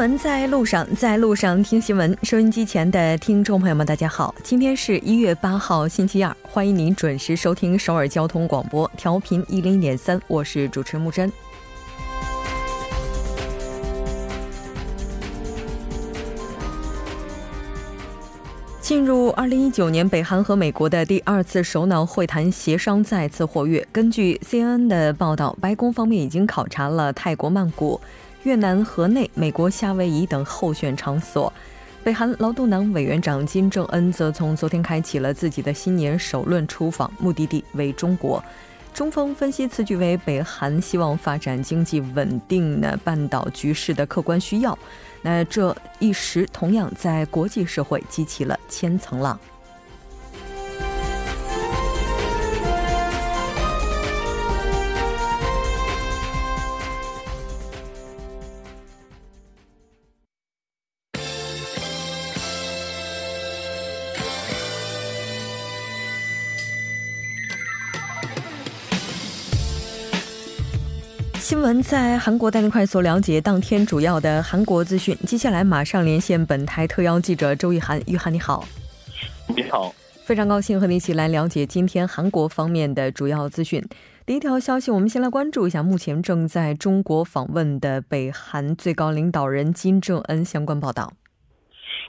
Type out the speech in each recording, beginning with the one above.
新闻在路上，在路上听新闻。收音机前的听众朋友们，大家好，今天是一月八号，星期二，欢迎您准时收听首尔交通广播，调频一零点三，我是主持木真。进入二零一九年，北韩和美国的第二次首脑会谈协商再次活跃。根据 CNN 的报道，白宫方面已经考察了泰国曼谷。越南河内、美国夏威夷等候选场所，北韩劳动党委员长金正恩则从昨天开启了自己的新年首轮出访，目的地为中国。中方分析此举为北韩希望发展经济稳定的半岛局势的客观需要。那这一时同样在国际社会激起了千层浪。新闻在韩国带您快速了解当天主要的韩国资讯。接下来马上连线本台特邀记者周玉涵，玉涵你好。你好，非常高兴和你一起来了解今天韩国方面的主要资讯。第一条消息，我们先来关注一下目前正在中国访问的北韩最高领导人金正恩相关报道。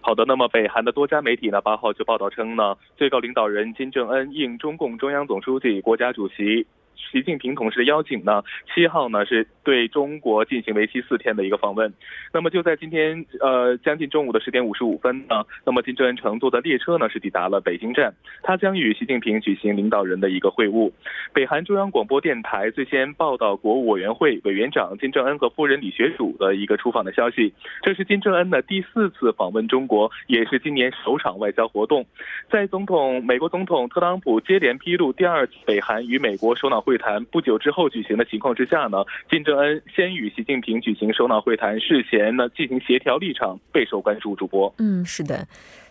好的，那么北韩的多家媒体呢，八号就报道称呢，最高领导人金正恩应中共中央总书记、国家主席。习近平同志的邀请呢，七号呢是对中国进行为期四天的一个访问。那么就在今天呃将近中午的十点五十五分呢，那么金正恩乘坐的列车呢是抵达了北京站，他将与习近平举行领导人的一个会晤。北韩中央广播电台最先报道国务委员会委员长金正恩和夫人李学儒的一个出访的消息。这是金正恩的第四次访问中国，也是今年首场外交活动。在总统美国总统特朗普接连披露第二次北韩与美国首脑会。会谈不久之后举行的情况之下呢，金正恩先与习近平举行首脑会谈，事前呢进行协调立场，备受关注。主播，嗯，是的，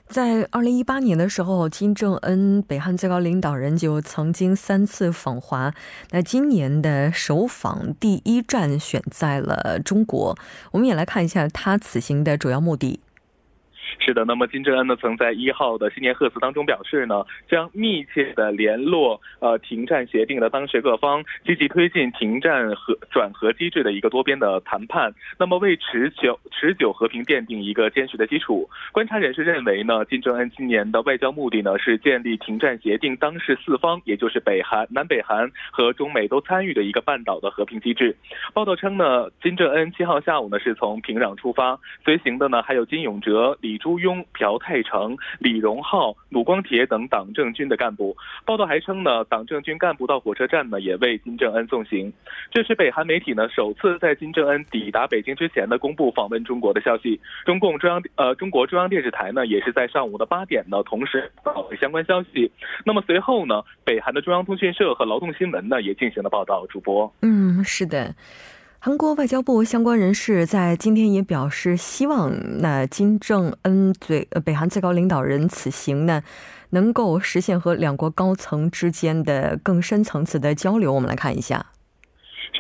在二零一八年的时候，金正恩北韩最高领导人就曾经三次访华，那今年的首访第一站选在了中国，我们也来看一下他此行的主要目的。是的，那么金正恩呢，曾在一号的新年贺词当中表示呢，将密切的联络呃停战协定的当事各方，积极推进停战和转和机制的一个多边的谈判，那么为持久持久和平奠定一个坚实的基础。观察人士认为呢，金正恩今年的外交目的呢，是建立停战协定当事四方，也就是北韩、南北韩和中美都参与的一个半岛的和平机制。报道称呢，金正恩七号下午呢是从平壤出发，随行的呢还有金永哲、李。朱庸、朴泰成、李荣浩、鲁光铁等党政军的干部。报道还称呢，党政军干部到火车站呢，也为金正恩送行。这是北韩媒体呢首次在金正恩抵达北京之前呢公布访问中国的消息。中共中央呃中国中央电视台呢也是在上午的八点呢同时报道相关消息。那么随后呢，北韩的中央通讯社和劳动新闻呢也进行了报道。主播，嗯，是的。韩国外交部相关人士在今天也表示，希望那金正恩最呃北韩最高领导人此行呢，能够实现和两国高层之间的更深层次的交流。我们来看一下。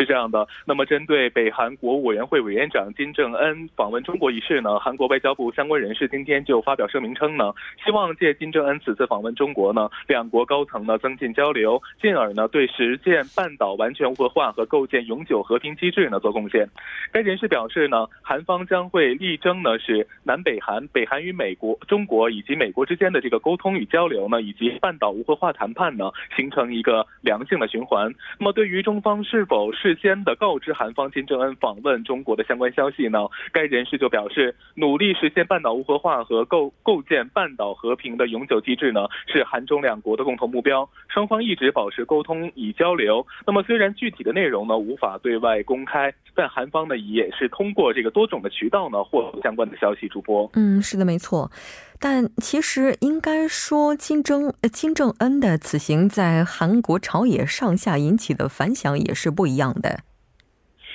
是这样的，那么针对北韩国务委员会委员长金正恩访问中国一事呢，韩国外交部相关人士今天就发表声明称呢，希望借金正恩此次访问中国呢，两国高层呢增进交流，进而呢对实现半岛完全无核化和构建永久和平机制呢做贡献。该人士表示呢，韩方将会力争呢是南北韩、北韩与美国、中国以及美国之间的这个沟通与交流呢，以及半岛无核化谈判呢，形成一个良性的循环。那么对于中方是否是事先的告知韩方金正恩访问中国的相关消息呢？该人士就表示，努力实现半岛无核化和构构建半岛和平的永久机制呢，是韩中两国的共同目标。双方一直保持沟通与交流。那么虽然具体的内容呢无法对外公开，但韩方呢也是通过这个多种的渠道呢获得相关的消息。主播，嗯，是的，没错。但其实应该说，金正金正恩的此行在韩国朝野上下引起的反响也是不一样的。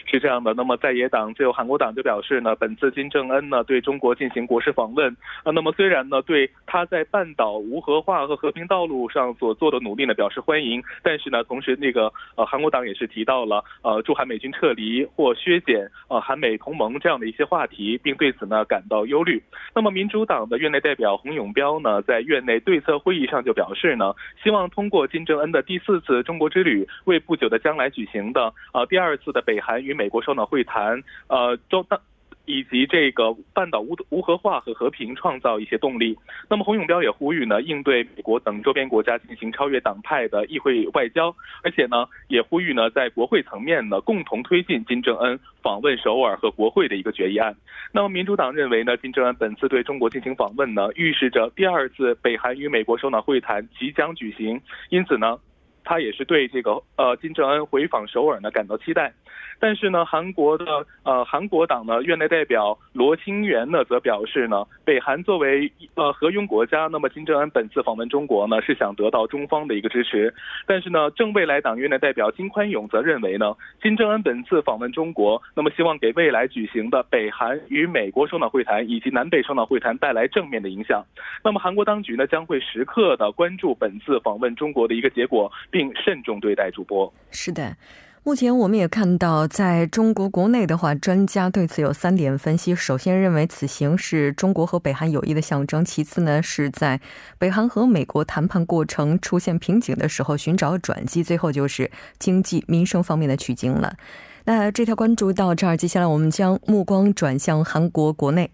是这样的，那么在野党自由韩国党就表示呢，本次金正恩呢对中国进行国事访问啊，那么虽然呢对他在半岛无核化和和平道路上所做的努力呢表示欢迎，但是呢同时那个呃韩国党也是提到了呃驻韩美军撤离或削减呃韩美同盟这样的一些话题，并对此呢感到忧虑。那么民主党的院内代表洪永标呢在院内对策会议上就表示呢，希望通过金正恩的第四次中国之旅，为不久的将来举行的呃第二次的北韩与美美国首脑会谈，呃，都当以及这个半岛无无核化和和平创造一些动力。那么洪永标也呼吁呢，应对美国等周边国家进行超越党派的议会外交，而且呢，也呼吁呢，在国会层面呢，共同推进金正恩访问首尔和国会的一个决议案。那么民主党认为呢，金正恩本次对中国进行访问呢，预示着第二次北韩与美国首脑会谈即将举行，因此呢。他也是对这个呃金正恩回访首尔呢感到期待，但是呢，韩国的呃韩国党呢院内代表罗清源呢则表示呢，北韩作为呃合拥国家，那么金正恩本次访问中国呢是想得到中方的一个支持，但是呢，正未来党院内代表金宽永则认为呢，金正恩本次访问中国，那么希望给未来举行的北韩与美国首脑会谈以及南北首脑会谈带来正面的影响，那么韩国当局呢将会时刻的关注本次访问中国的一个结果。并慎重对待主播。是的，目前我们也看到，在中国国内的话，专家对此有三点分析。首先认为此行是中国和北韩友谊的象征；其次呢，是在北韩和美国谈判过程出现瓶颈的时候寻找转机；最后就是经济民生方面的取经了。那这条关注到这儿，接下来我们将目光转向韩国国内。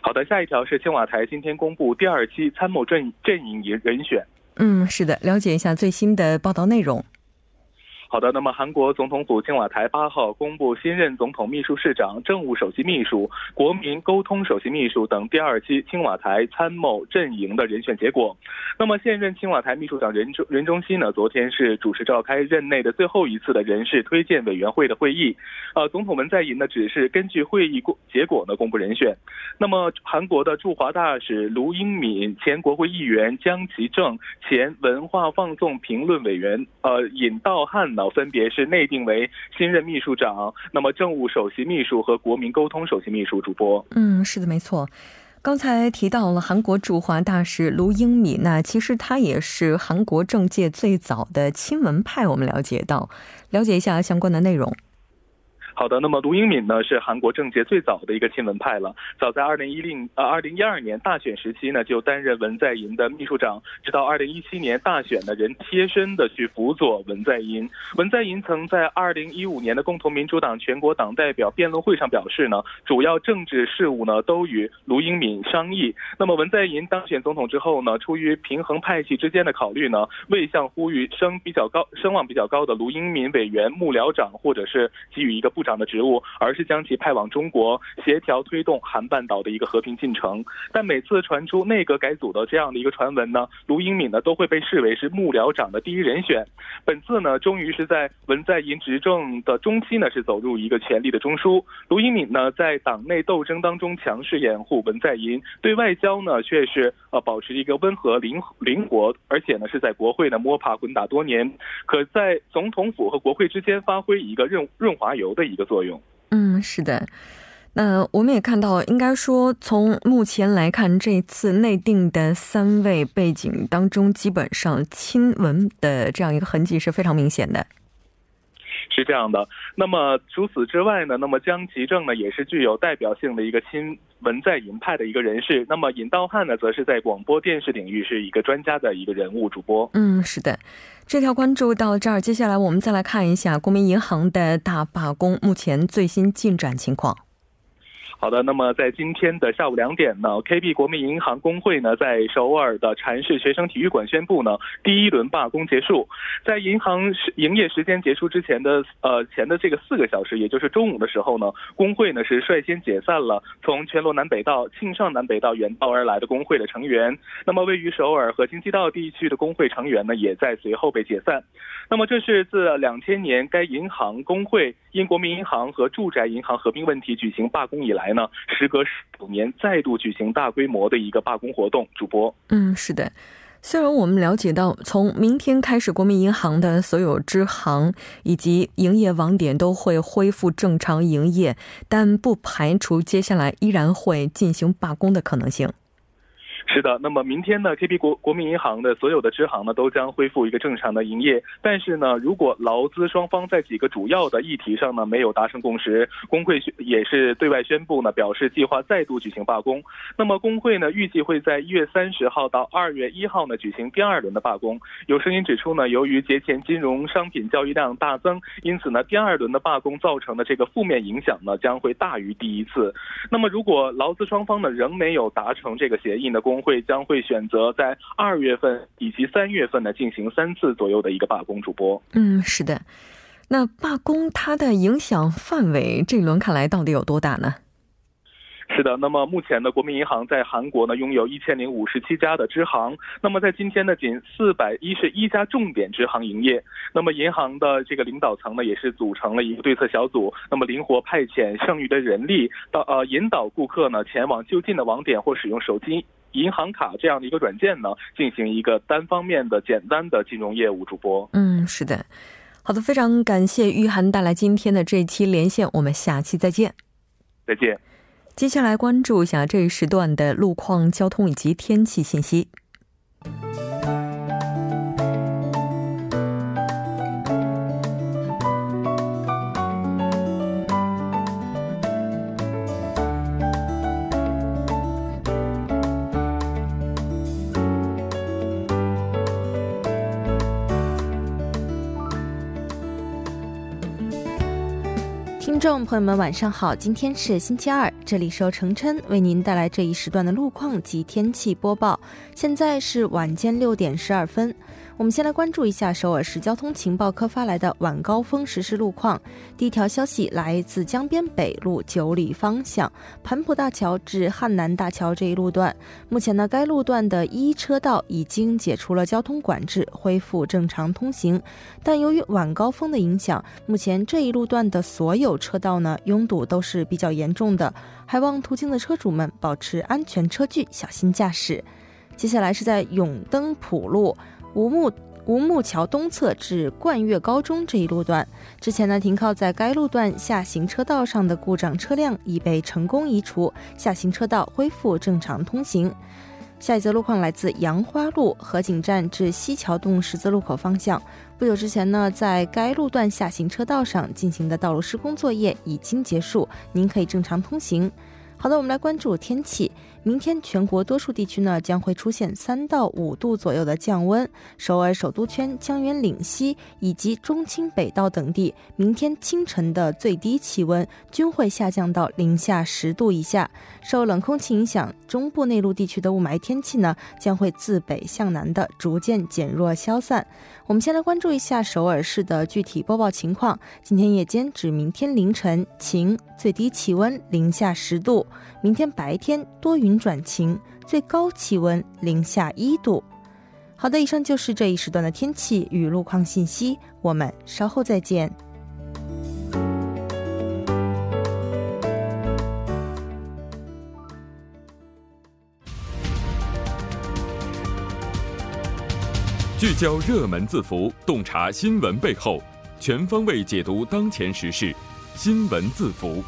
好的，下一条是青瓦台今天公布第二期参谋阵阵营人选。嗯，是的，了解一下最新的报道内容。好的，那么韩国总统府青瓦台八号公布新任总统秘书室长、政务首席秘书、国民沟通首席秘书等第二期青瓦台参谋阵营的人选结果。那么现任青瓦台秘书长任中任中熙呢，昨天是主持召开任内的最后一次的人事推荐委员会的会议。呃，总统文在寅呢，只是根据会议过结果呢公布人选。那么韩国的驻华大使卢英敏、前国会议员姜其正、前文化放送评论委员呃尹道汉呢。分别是内定为新任秘书长，那么政务首席秘书和国民沟通首席秘书。主播，嗯，是的，没错。刚才提到了韩国驻华大使卢英敏，那其实他也是韩国政界最早的亲文派。我们了解到，了解一下相关的内容。好的，那么卢英敏呢是韩国政界最早的一个亲文派了。早在二零一零呃二零一二年大选时期呢，就担任文在寅的秘书长，直到二零一七年大选的人贴身的去辅佐文在寅。文在寅曾在二零一五年的共同民主党全国党代表辩论会上表示呢，主要政治事务呢都与卢英敏商议。那么文在寅当选总统之后呢，出于平衡派系之间的考虑呢，未向呼吁声比较高、声望比较高的卢英敏委员幕僚长或者是给予一个不。长的职务，而是将其派往中国协调推动韩半岛的一个和平进程。但每次传出内阁改组的这样的一个传闻呢，卢英敏呢都会被视为是幕僚长的第一人选。本次呢，终于是在文在寅执政的中期呢，是走入一个权力的中枢。卢英敏呢，在党内斗争当中强势掩护文在寅，对外交呢却是呃保持一个温和灵灵活，而且呢是在国会呢摸爬滚打多年，可在总统府和国会之间发挥一个润润滑油的。个作用，嗯，是的。那我们也看到，应该说从目前来看，这次内定的三位背景当中，基本上亲文的这样一个痕迹是非常明显的。是这样的。那么除此之外呢？那么江其正呢，也是具有代表性的一个亲文在寅派的一个人士。那么尹道汉呢，则是在广播电视领域是一个专家的一个人物主播。嗯，是的。这条关注到这儿，接下来我们再来看一下国民银行的大罢工目前最新进展情况。好的，那么在今天的下午两点呢，KB 国民银行工会呢在首尔的禅市学生体育馆宣布呢，第一轮罢工结束。在银行营业时间结束之前的呃前的这个四个小时，也就是中午的时候呢，工会呢是率先解散了从全罗南北道、庆尚南北道远道而来的工会的成员。那么位于首尔和京畿道地区的工会成员呢，也在随后被解散。那么这是自两千年该银行工会因国民银行和住宅银行合并问题举行罢工以来。呢，时隔十九年再度举行大规模的一个罢工活动。主播，嗯，是的。虽然我们了解到，从明天开始，国民银行的所有支行以及营业网点都会恢复正常营业，但不排除接下来依然会进行罢工的可能性。是的，那么明天呢？KB 国国民银行的所有的支行呢都将恢复一个正常的营业。但是呢，如果劳资双方在几个主要的议题上呢没有达成共识，工会也是对外宣布呢，表示计划再度举行罢工。那么工会呢预计会在一月三十号到二月一号呢举行第二轮的罢工。有声音指出呢，由于节前金融商品交易量大增，因此呢第二轮的罢工造成的这个负面影响呢将会大于第一次。那么如果劳资双方呢仍没有达成这个协议呢，工工会将会选择在二月份以及三月份呢进行三次左右的一个罢工。主播，嗯，是的。那罢工它的影响范围，这一轮看来到底有多大呢？是的，那么目前呢，国民银行在韩国呢拥有一千零五十七家的支行，那么在今天呢，仅四百一十一家重点支行营业。那么银行的这个领导层呢，也是组成了一个对策小组，那么灵活派遣剩余的人力到呃引导顾客呢前往就近的网点或使用手机。银行卡这样的一个软件呢，进行一个单方面的简单的金融业务。主播，嗯，是的，好的，非常感谢玉涵带来今天的这一期连线，我们下期再见。再见。接下来关注一下这一时段的路况、交通以及天气信息。众朋友们，晚上好！今天是星期二，这里是由程琛为您带来这一时段的路况及天气播报。现在是晚间六点十二分。我们先来关注一下首尔市交通情报科发来的晚高峰实时路况。第一条消息来自江边北路九里方向盘浦大桥至汉南大桥这一路段，目前呢该路段的一车道已经解除了交通管制，恢复正常通行。但由于晚高峰的影响，目前这一路段的所有车道呢拥堵都是比较严重的，还望途经的车主们保持安全车距，小心驾驶。接下来是在永登浦路。吴木吴木桥东侧至冠岳高中这一路段，之前呢停靠在该路段下行车道上的故障车辆已被成功移除，下行车道恢复正常通行。下一则路况来自杨花路河景站至西桥洞十字路口方向，不久之前呢，在该路段下行车道上进行的道路施工作业已经结束，您可以正常通行。好的，我们来关注天气。明天全国多数地区呢将会出现三到五度左右的降温，首尔首都圈、江原岭西以及中清北道等地，明天清晨的最低气温均会下降到零下十度以下。受冷空气影响，中部内陆地区的雾霾天气呢将会自北向南的逐渐减弱消散。我们先来关注一下首尔市的具体播报情况。今天夜间至明天凌晨晴，最低气温零下十度；明天白天多云。转晴，最高气温零下一度。好的，以上就是这一时段的天气与路况信息。我们稍后再见。聚焦热门字符，洞察新闻背后，全方位解读当前时事。新闻字符。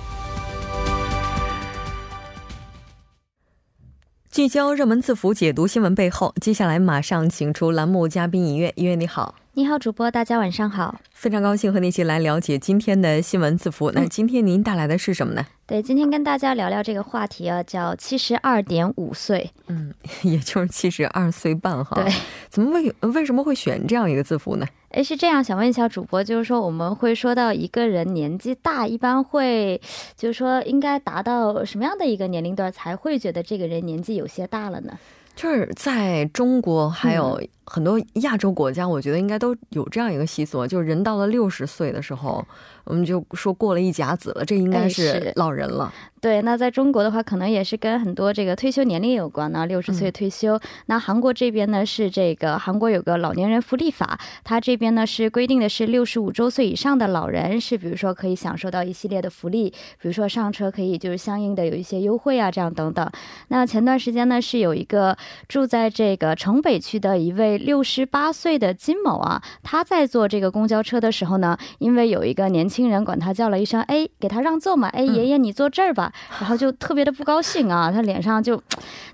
聚焦热门字符，解读新闻背后。接下来马上请出栏目嘉宾音乐。音乐你好，你好主播，大家晚上好，非常高兴和你一起来了解今天的新闻字符。那今天您带来的是什么呢？对，今天跟大家聊聊这个话题啊，叫七十二点五岁，嗯，也就是七十二岁半哈。对，怎么为为什么会选这样一个字符呢？哎，是这样，想问一下主播，就是说我们会说到一个人年纪大，一般会就是说应该达到什么样的一个年龄段才会觉得这个人年纪有些大了呢？就是在中国还有很多亚洲国家，我觉得应该都有这样一个习俗，就是人到了六十岁的时候，我们就说过了一甲子了，这应该是老人了。对，那在中国的话，可能也是跟很多这个退休年龄有关呢。六十岁退休，那韩国这边呢是这个韩国有个老年人福利法，它这边呢是规定的是六十五周岁以上的老人是，比如说可以享受到一系列的福利，比如说上车可以就是相应的有一些优惠啊，这样等等。那前段时间呢是有一个住在这个城北区的一位六十八岁的金某啊，他在坐这个公交车的时候呢，因为有一个年轻人管他叫了一声，哎，给他让座嘛，哎，爷爷你坐这儿吧。然后就特别的不高兴啊，他脸上就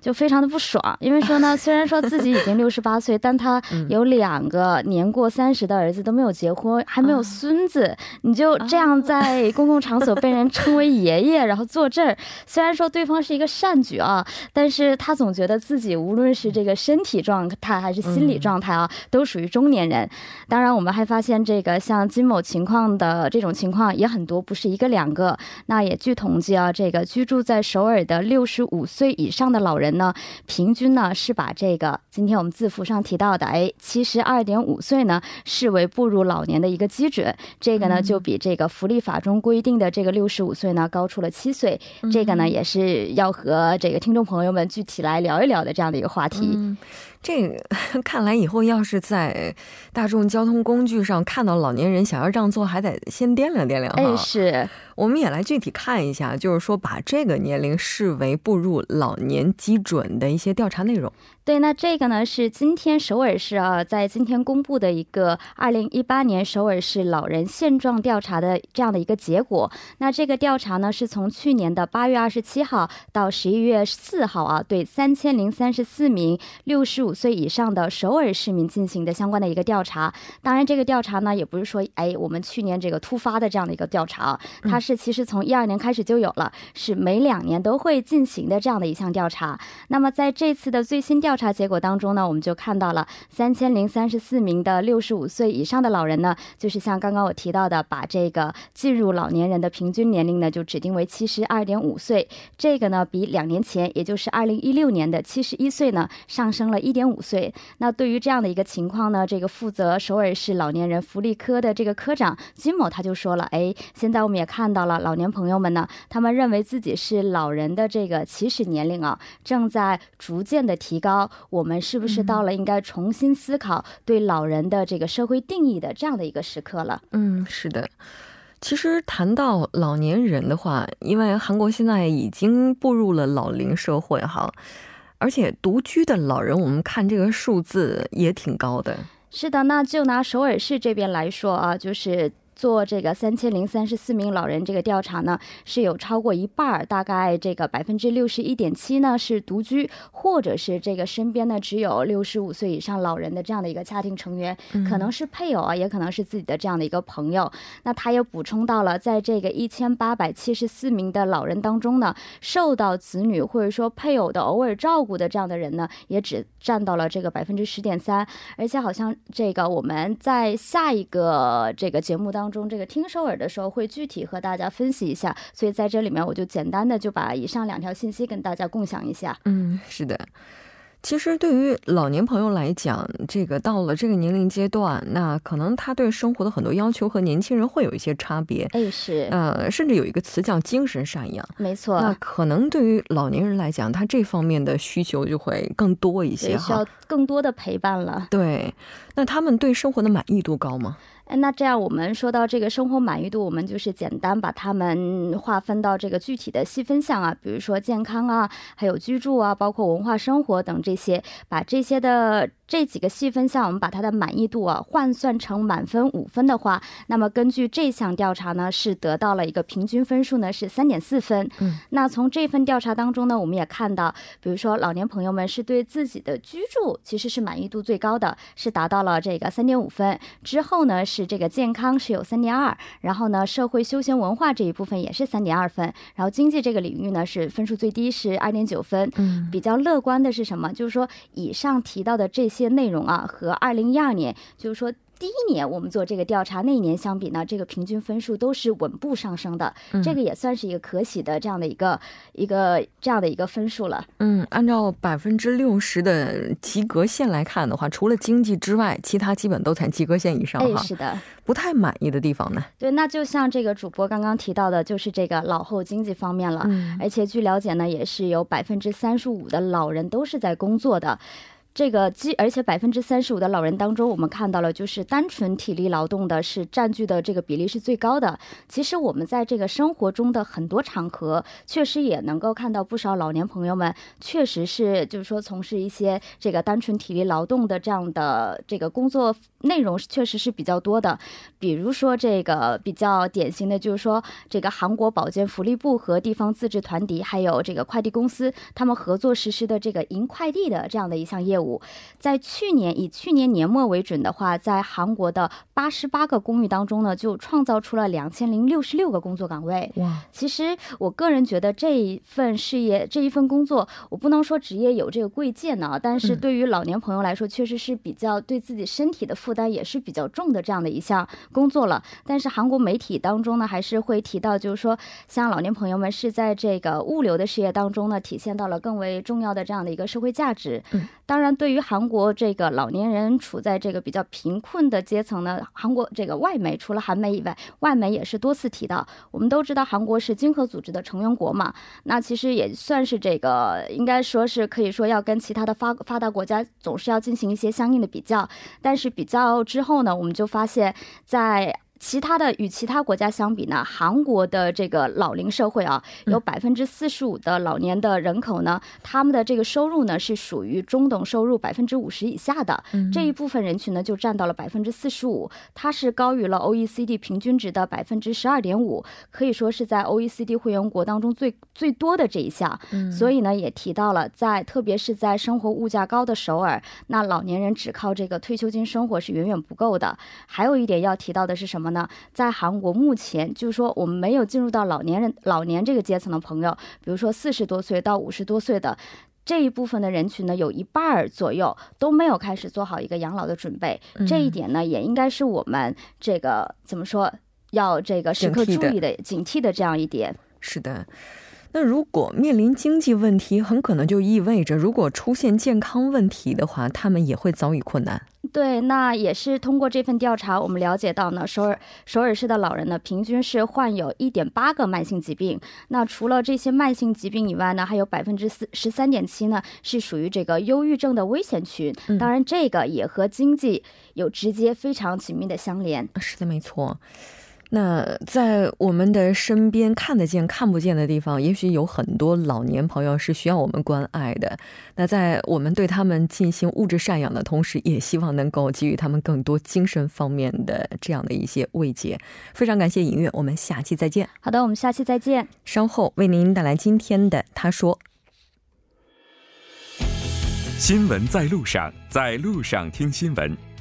就非常的不爽，因为说呢，虽然说自己已经六十八岁，但他有两个年过三十的儿子都没有结婚，还没有孙子，你就这样在公共场所被人称为爷爷，然后坐这儿，虽然说对方是一个善举啊，但是他总觉得自己无论是这个身体状态还是心理状态啊，都属于中年人。当然，我们还发现这个像金某情况的这种情况也很多，不是一个两个。那也据统计啊，这个居住在首尔的六十五岁以上的老人呢，平均呢是把这个今天我们字符上提到的，哎，七十二点五岁呢，视为步入老年的一个基准。这个呢，就比这个福利法中规定的这个六十五岁呢，高出了七岁。这个呢，也是要和这个听众朋友们具体来聊一聊的这样的一个话题。这个 看来以后要是在大众交通工具上看到老年人想要让座，还得先掂量掂量哈。哎，是。我们也来具体看一下，就是说把这个年龄视为步入老年基准的一些调查内容。对，那这个呢是今天首尔市啊，在今天公布的一个二零一八年首尔市老人现状调查的这样的一个结果。那这个调查呢是从去年的八月二十七号到十一月四号啊，对三千零三十四名六十五岁以上的首尔市民进行的相关的一个调查。当然，这个调查呢也不是说哎我们去年这个突发的这样的一个调查，它是其实从一二年开始就有了，是每两年都会进行的这样的一项调查。那么在这次的最新调调查结果当中呢，我们就看到了三千零三十四名的六十五岁以上的老人呢，就是像刚刚我提到的，把这个进入老年人的平均年龄呢，就指定为七十二点五岁。这个呢，比两年前，也就是二零一六年的七十一岁呢，上升了一点五岁。那对于这样的一个情况呢，这个负责首尔市老年人福利科的这个科长金某他就说了，哎，现在我们也看到了。老年朋友们呢，他们认为自己是老人的这个起始年龄啊，正在逐渐的提高。我们是不是到了应该重新思考对老人的这个社会定义的这样的一个时刻了？嗯，是的。其实谈到老年人的话，因为韩国现在已经步入了老龄社会哈，而且独居的老人，我们看这个数字也挺高的。是的，那就拿首尔市这边来说啊，就是。做这个三千零三十四名老人这个调查呢，是有超过一半儿，大概这个百分之六十一点七呢是独居，或者是这个身边呢只有六十五岁以上老人的这样的一个家庭成员，可能是配偶啊，也可能是自己的这样的一个朋友。那他也补充到了，在这个一千八百七十四名的老人当中呢，受到子女或者说配偶的偶尔照顾的这样的人呢，也只占到了这个百分之十点三。而且好像这个我们在下一个这个节目当。中这个听首尔的时候会具体和大家分析一下，所以在这里面我就简单的就把以上两条信息跟大家共享一下。嗯，是的。其实对于老年朋友来讲，这个到了这个年龄阶段，那可能他对生活的很多要求和年轻人会有一些差别。哎，是。呃，甚至有一个词叫精神赡养。没错。那可能对于老年人来讲，他这方面的需求就会更多一些哈，需要更多的陪伴了。对。那他们对生活的满意度高吗？那这样，我们说到这个生活满意度，我们就是简单把它们划分到这个具体的细分项啊，比如说健康啊，还有居住啊，包括文化生活等这些，把这些的。这几个细分项，我们把它的满意度啊换算成满分五分的话，那么根据这项调查呢，是得到了一个平均分数呢是三点四分。嗯，那从这份调查当中呢，我们也看到，比如说老年朋友们是对自己的居住其实是满意度最高的，是达到了这个三点五分。之后呢是这个健康是有三点二，然后呢社会休闲文化这一部分也是三点二分，然后经济这个领域呢是分数最低是二点九分。嗯，比较乐观的是什么？就是说以上提到的这些。些内容啊，和二零一二年就是说第一年我们做这个调查那一年相比呢，这个平均分数都是稳步上升的，这个也算是一个可喜的这样的一个一个这样的一个分数了。嗯，按照百分之六十的及格线来看的话，除了经济之外，其他基本都在及格线以上哈。是的，不太满意的地方呢？对，那就像这个主播刚刚提到的，就是这个老后经济方面了。嗯，而且据了解呢，也是有百分之三十五的老人都是在工作的。这个基，而且百分之三十五的老人当中，我们看到了，就是单纯体力劳动的是占据的这个比例是最高的。其实我们在这个生活中的很多场合，确实也能够看到不少老年朋友们，确实是就是说从事一些这个单纯体力劳动的这样的这个工作内容，确实是比较多的。比如说这个比较典型的就是说，这个韩国保健福利部和地方自治团体，还有这个快递公司，他们合作实施的这个银快递的这样的一项业务。在去年以去年年末为准的话，在韩国的八十八个公寓当中呢，就创造出了两千零六十六个工作岗位。哇！其实我个人觉得这一份事业这一份工作，我不能说职业有这个贵贱呢，但是对于老年朋友来说，确实是比较对自己身体的负担也是比较重的这样的一项工作了。但是韩国媒体当中呢，还是会提到，就是说像老年朋友们是在这个物流的事业当中呢，体现到了更为重要的这样的一个社会价值。嗯，当然。对于韩国这个老年人处在这个比较贫困的阶层呢，韩国这个外媒除了韩媒以外，外媒也是多次提到。我们都知道韩国是经合组织的成员国嘛，那其实也算是这个应该说是可以说要跟其他的发发达国家总是要进行一些相应的比较。但是比较之后呢，我们就发现，在其他的与其他国家相比呢，韩国的这个老龄社会啊，有百分之四十五的老年的人口呢，他们的这个收入呢是属于中等收入百分之五十以下的这一部分人群呢，就占到了百分之四十五，它是高于了 OECD 平均值的百分之十二点五，可以说是在 OECD 会员国当中最最多的这一项。所以呢，也提到了在特别是在生活物价高的首尔，那老年人只靠这个退休金生活是远远不够的。还有一点要提到的是什么？那在韩国目前就是说，我们没有进入到老年人、老年这个阶层的朋友，比如说四十多岁到五十多岁的这一部分的人群呢，有一半儿左右都没有开始做好一个养老的准备。这一点呢，也应该是我们这个怎么说，要这个时刻注意的、警惕的这样一点。是的。那如果面临经济问题，很可能就意味着，如果出现健康问题的话，他们也会遭遇困难。对，那也是通过这份调查，我们了解到呢，首尔首尔市的老人呢，平均是患有一点八个慢性疾病。那除了这些慢性疾病以外呢，还有百分之四十三点七呢，是属于这个忧郁症的危险群。当然，这个也和经济有直接非常紧密的相连。是的，没错。那在我们的身边看得见、看不见的地方，也许有很多老年朋友是需要我们关爱的。那在我们对他们进行物质赡养的同时，也希望能够给予他们更多精神方面的这样的一些慰藉。非常感谢尹月，我们下期再见。好的，我们下期再见。稍后为您带来今天的他说：新闻在路上，在路上听新闻。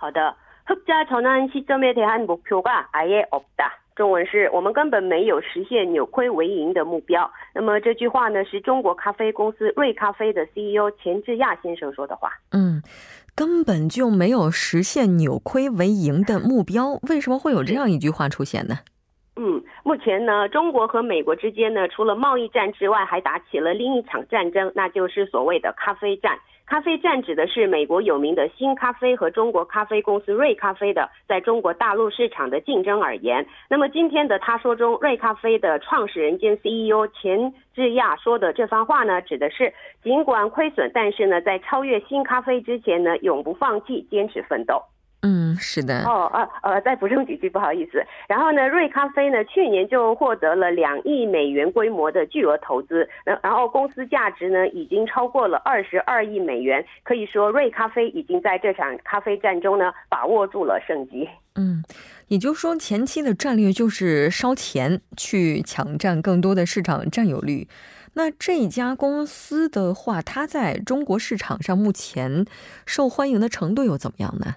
好的，흑자전환시점에대한목표가아예없 다。 中文是我们根本没有实现扭亏为盈的目标。那么这句话呢，是中国咖啡公司瑞咖啡的 CEO 钱志亚先生说的话。嗯，根本就没有实现扭亏为盈的目标，为什么会有这样一句话出现呢？ 嗯，目前呢，中国和美国之间呢，除了贸易战之外，还打起了另一场战争，那就是所谓的咖啡战。 咖啡站指的是美国有名的新咖啡和中国咖啡公司瑞咖啡的在中国大陆市场的竞争而言。那么今天的他说中，瑞咖啡的创始人兼 CEO 钱志亚说的这番话呢，指的是尽管亏损，但是呢，在超越新咖啡之前呢，永不放弃，坚持奋斗。嗯，是的。哦，呃，呃，再补充几句，不好意思。然后呢，瑞咖啡呢，去年就获得了两亿美元规模的巨额投资，那然后公司价值呢，已经超过了二十二亿美元。可以说，瑞咖啡已经在这场咖啡战中呢，把握住了胜机。嗯，也就是说，前期的战略就是烧钱去抢占更多的市场占有率。那这家公司的话，它在中国市场上目前受欢迎的程度又怎么样呢？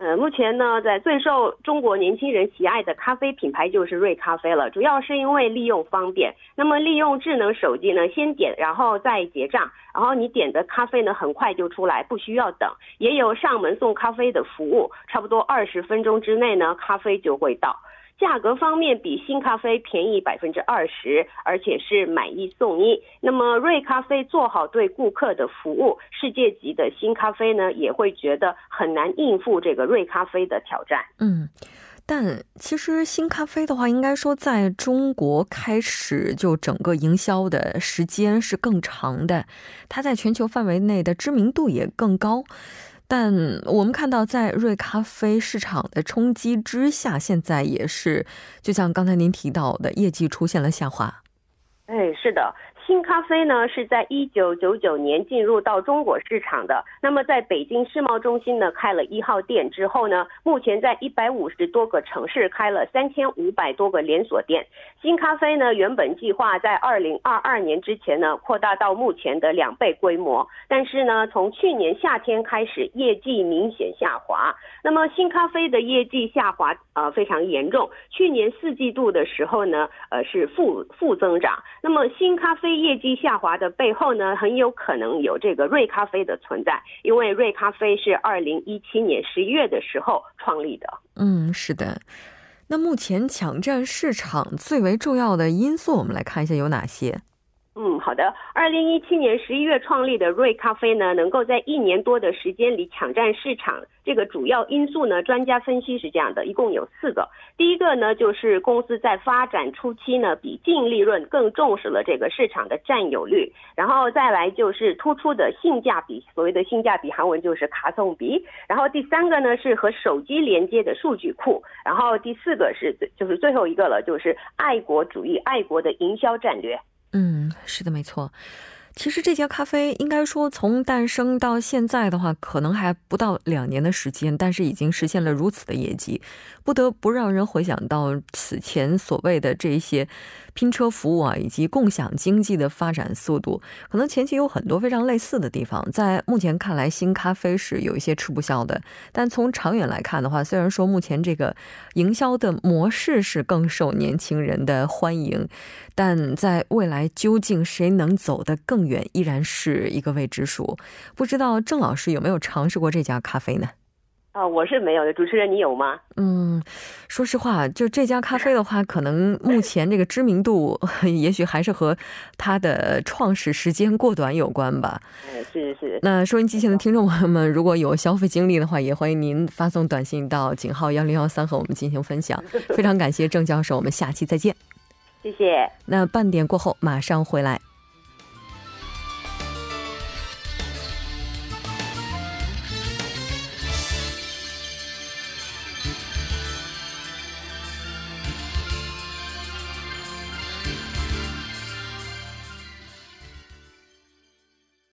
呃，目前呢，在最受中国年轻人喜爱的咖啡品牌就是瑞咖啡了，主要是因为利用方便。那么利用智能手机呢，先点然后再结账，然后你点的咖啡呢很快就出来，不需要等，也有上门送咖啡的服务，差不多二十分钟之内呢，咖啡就会到。价格方面比新咖啡便宜百分之二十，而且是买一送一。那么瑞咖啡做好对顾客的服务，世界级的新咖啡呢也会觉得很难应付这个瑞咖啡的挑战。嗯，但其实新咖啡的话，应该说在中国开始就整个营销的时间是更长的，它在全球范围内的知名度也更高。但我们看到，在瑞咖啡市场的冲击之下，现在也是，就像刚才您提到的，业绩出现了下滑。哎，是的。新咖啡呢是在一九九九年进入到中国市场的。那么在北京世贸中心呢开了一号店之后呢，目前在一百五十多个城市开了三千五百多个连锁店。新咖啡呢原本计划在二零二二年之前呢扩大到目前的两倍规模，但是呢从去年夏天开始业绩明显下滑。那么新咖啡的业绩下滑呃非常严重，去年四季度的时候呢呃是负负增长。那么新咖啡。业绩下滑的背后呢，很有可能有这个瑞咖啡的存在，因为瑞咖啡是二零一七年十一月的时候创立的。嗯，是的。那目前抢占市场最为重要的因素，我们来看一下有哪些。嗯，好的。二零一七年十一月创立的瑞咖啡呢，能够在一年多的时间里抢占市场，这个主要因素呢，专家分析是这样的，一共有四个。第一个呢，就是公司在发展初期呢，比净利润更重视了这个市场的占有率，然后再来就是突出的性价比，所谓的性价比，韩文就是卡送比。然后第三个呢，是和手机连接的数据库。然后第四个是就是最后一个了，就是爱国主义、爱国的营销战略。嗯，是的，没错。其实这家咖啡应该说从诞生到现在的话，可能还不到两年的时间，但是已经实现了如此的业绩，不得不让人回想到此前所谓的这些拼车服务啊，以及共享经济的发展速度，可能前期有很多非常类似的地方。在目前看来，新咖啡是有一些吃不消的，但从长远来看的话，虽然说目前这个营销的模式是更受年轻人的欢迎，但在未来究竟谁能走得更？更远依然是一个未知数，不知道郑老师有没有尝试过这家咖啡呢？啊，我是没有的。主持人，你有吗？嗯，说实话，就这家咖啡的话，可能目前这个知名度，也许还是和它的创始时间过短有关吧。嗯，是是。那收音机前的听众朋友们，如果有消费经历的话，也欢迎您发送短信到井号幺零幺三和我们进行分享。非常感谢郑教授，我们下期再见。谢谢。那半点过后马上回来。